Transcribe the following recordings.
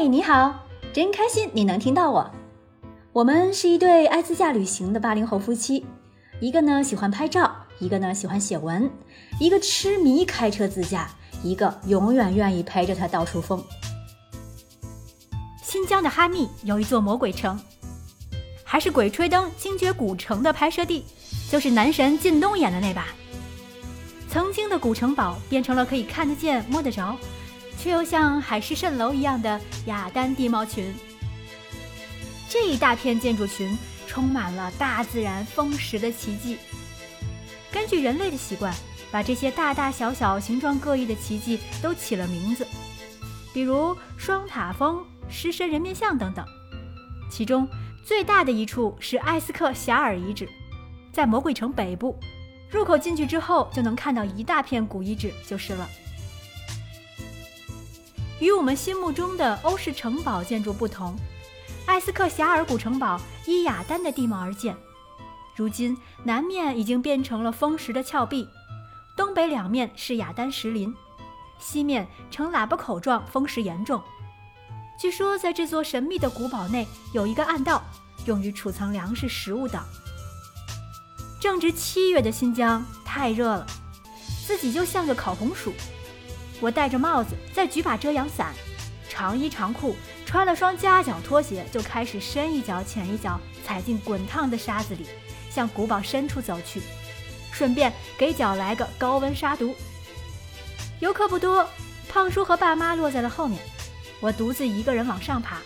嘿，你好，真开心你能听到我。我们是一对爱自驾旅行的八零后夫妻，一个呢喜欢拍照，一个呢喜欢写文，一个痴迷开车自驾，一个永远愿意陪着他到处疯。新疆的哈密有一座魔鬼城，还是《鬼吹灯》精绝古城的拍摄地，就是男神靳东演的那把。曾经的古城堡变成了可以看得见、摸得着。却又像海市蜃楼一样的雅丹地貌群，这一大片建筑群充满了大自然丰实的奇迹。根据人类的习惯，把这些大大小小、形状各异的奇迹都起了名字，比如双塔峰、狮身人面像等等。其中最大的一处是艾斯克霞尔遗址，在魔鬼城北部，入口进去之后就能看到一大片古遗址，就是了。与我们心目中的欧式城堡建筑不同，艾斯克霞尔古城堡依雅丹的地貌而建。如今，南面已经变成了风蚀的峭壁，东北两面是雅丹石林，西面呈喇叭口状，风蚀严重。据说，在这座神秘的古堡内有一个暗道，用于储藏粮食、食物等。正值七月的新疆太热了，自己就像个烤红薯。我戴着帽子，再举把遮阳伞，长衣长裤，穿了双夹脚拖鞋，就开始深一脚浅一脚踩进滚烫的沙子里，向古堡深处走去，顺便给脚来个高温杀毒。游客不多，胖叔和爸妈落在了后面，我独自一个人往上爬，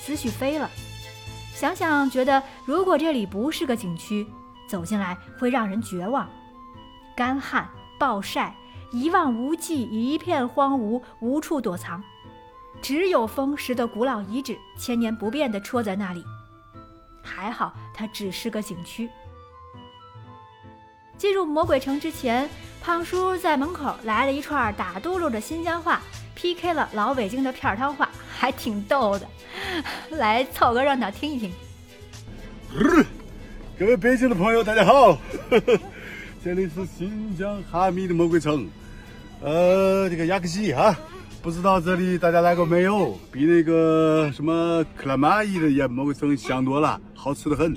思绪飞了，想想觉得如果这里不是个景区，走进来会让人绝望，干旱暴晒。一望无际，一片荒芜，无处躲藏，只有风蚀的古老遗址，千年不变地戳在那里。还好，它只是个景区。进入魔鬼城之前，胖叔在门口来了一串打嘟噜的新疆话，PK 了老北京的片儿汤话，还挺逗的。来凑个热闹听一听。各位北京的朋友，大家好。这里是新疆哈密的魔鬼城，呃，这个雅克西哈，不知道这里大家来过没有？比那个什么克拉玛依的魔鬼城香多了，好吃的很。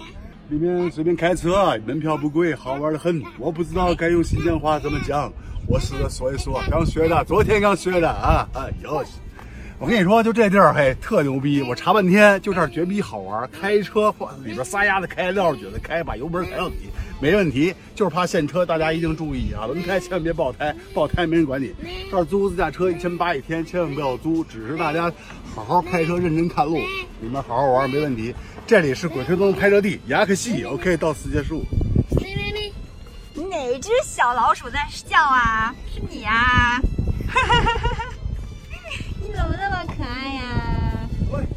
里面随便开车，门票不贵，好玩的很。我不知道该用新疆话怎么讲，我试着说一说，刚学的，昨天刚学的啊。哎呦！我跟你说，就这地儿嘿，特牛逼！我查半天，就这儿绝逼好玩。开车里边撒丫子开撂蹶子开，把油门踩到底，没问题。就是怕陷车，大家一定注意啊！轮胎千万别爆胎，爆胎没人管你。这儿租自驾车一千八一天，千万不要租。只是大家好好开车，认真看路，里面好好玩没问题。这里是鬼吹灯拍摄地雅克西，OK，到此结束。哪只小老鼠在叫啊？是你啊？哈哈哈哈哈！你怎么那么可爱呀？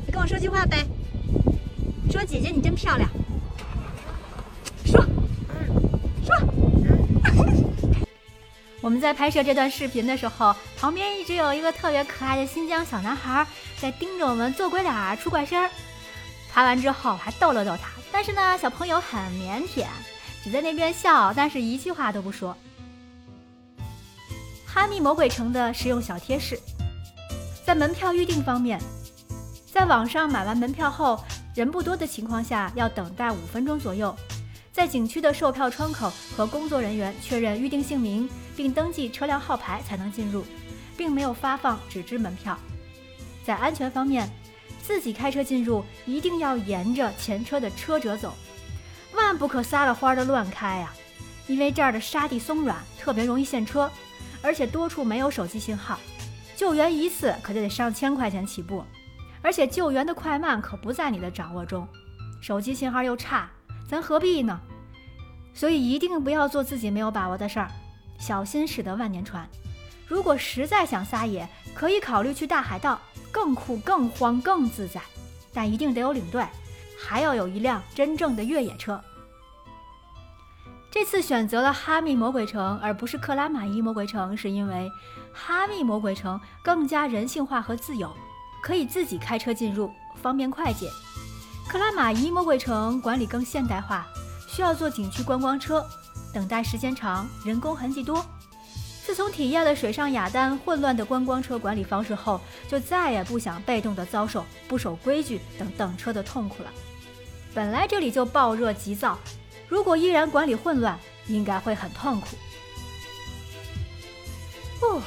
你跟我说句话呗。说姐姐你真漂亮。我们在拍摄这段视频的时候，旁边一直有一个特别可爱的新疆小男孩在盯着我们做鬼脸、出怪声。拍完之后还逗了逗他，但是呢，小朋友很腼腆，只在那边笑，但是一句话都不说。哈密魔鬼城的实用小贴士。在门票预订方面，在网上买完门票后，人不多的情况下要等待五分钟左右，在景区的售票窗口和工作人员确认预订姓名并登记车辆号牌才能进入，并没有发放纸质门票。在安全方面，自己开车进入一定要沿着前车的车辙走，万不可撒了欢的乱开啊！因为这儿的沙地松软，特别容易陷车，而且多处没有手机信号。救援一次可就得上千块钱起步，而且救援的快慢可不在你的掌握中，手机信号又差，咱何必呢？所以一定不要做自己没有把握的事儿，小心驶得万年船。如果实在想撒野，可以考虑去大海盗，更酷、更慌、更自在，但一定得有领队，还要有一辆真正的越野车。这次选择了哈密魔鬼城而不是克拉玛依魔鬼城，是因为哈密魔鬼城更加人性化和自由，可以自己开车进入，方便快捷。克拉玛依魔鬼城管理更现代化，需要坐景区观光车，等待时间长，人工痕迹多。自从体验了水上雅丹混乱的观光车管理方式后，就再也不想被动的遭受不守规矩等等车的痛苦了。本来这里就暴热急躁，如果依然管理混乱，应该会很痛苦。哦，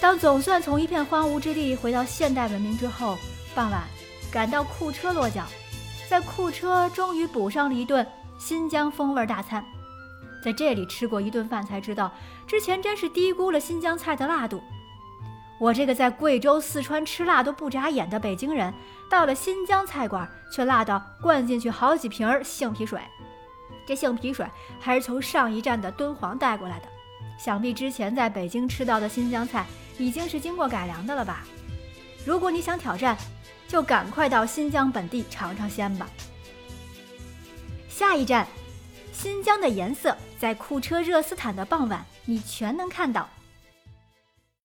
当总算从一片荒芜之地回到现代文明之后，傍晚赶到库车落脚，在库车终于补上了一顿新疆风味大餐。在这里吃过一顿饭，才知道之前真是低估了新疆菜的辣度。我这个在贵州、四川吃辣都不眨眼的北京人，到了新疆菜馆却辣到灌进去好几瓶杏皮水。这杏皮水还是从上一站的敦煌带过来的，想必之前在北京吃到的新疆菜已经是经过改良的了吧？如果你想挑战，就赶快到新疆本地尝尝鲜吧。下一站。新疆的颜色，在库车热斯坦的傍晚，你全能看到。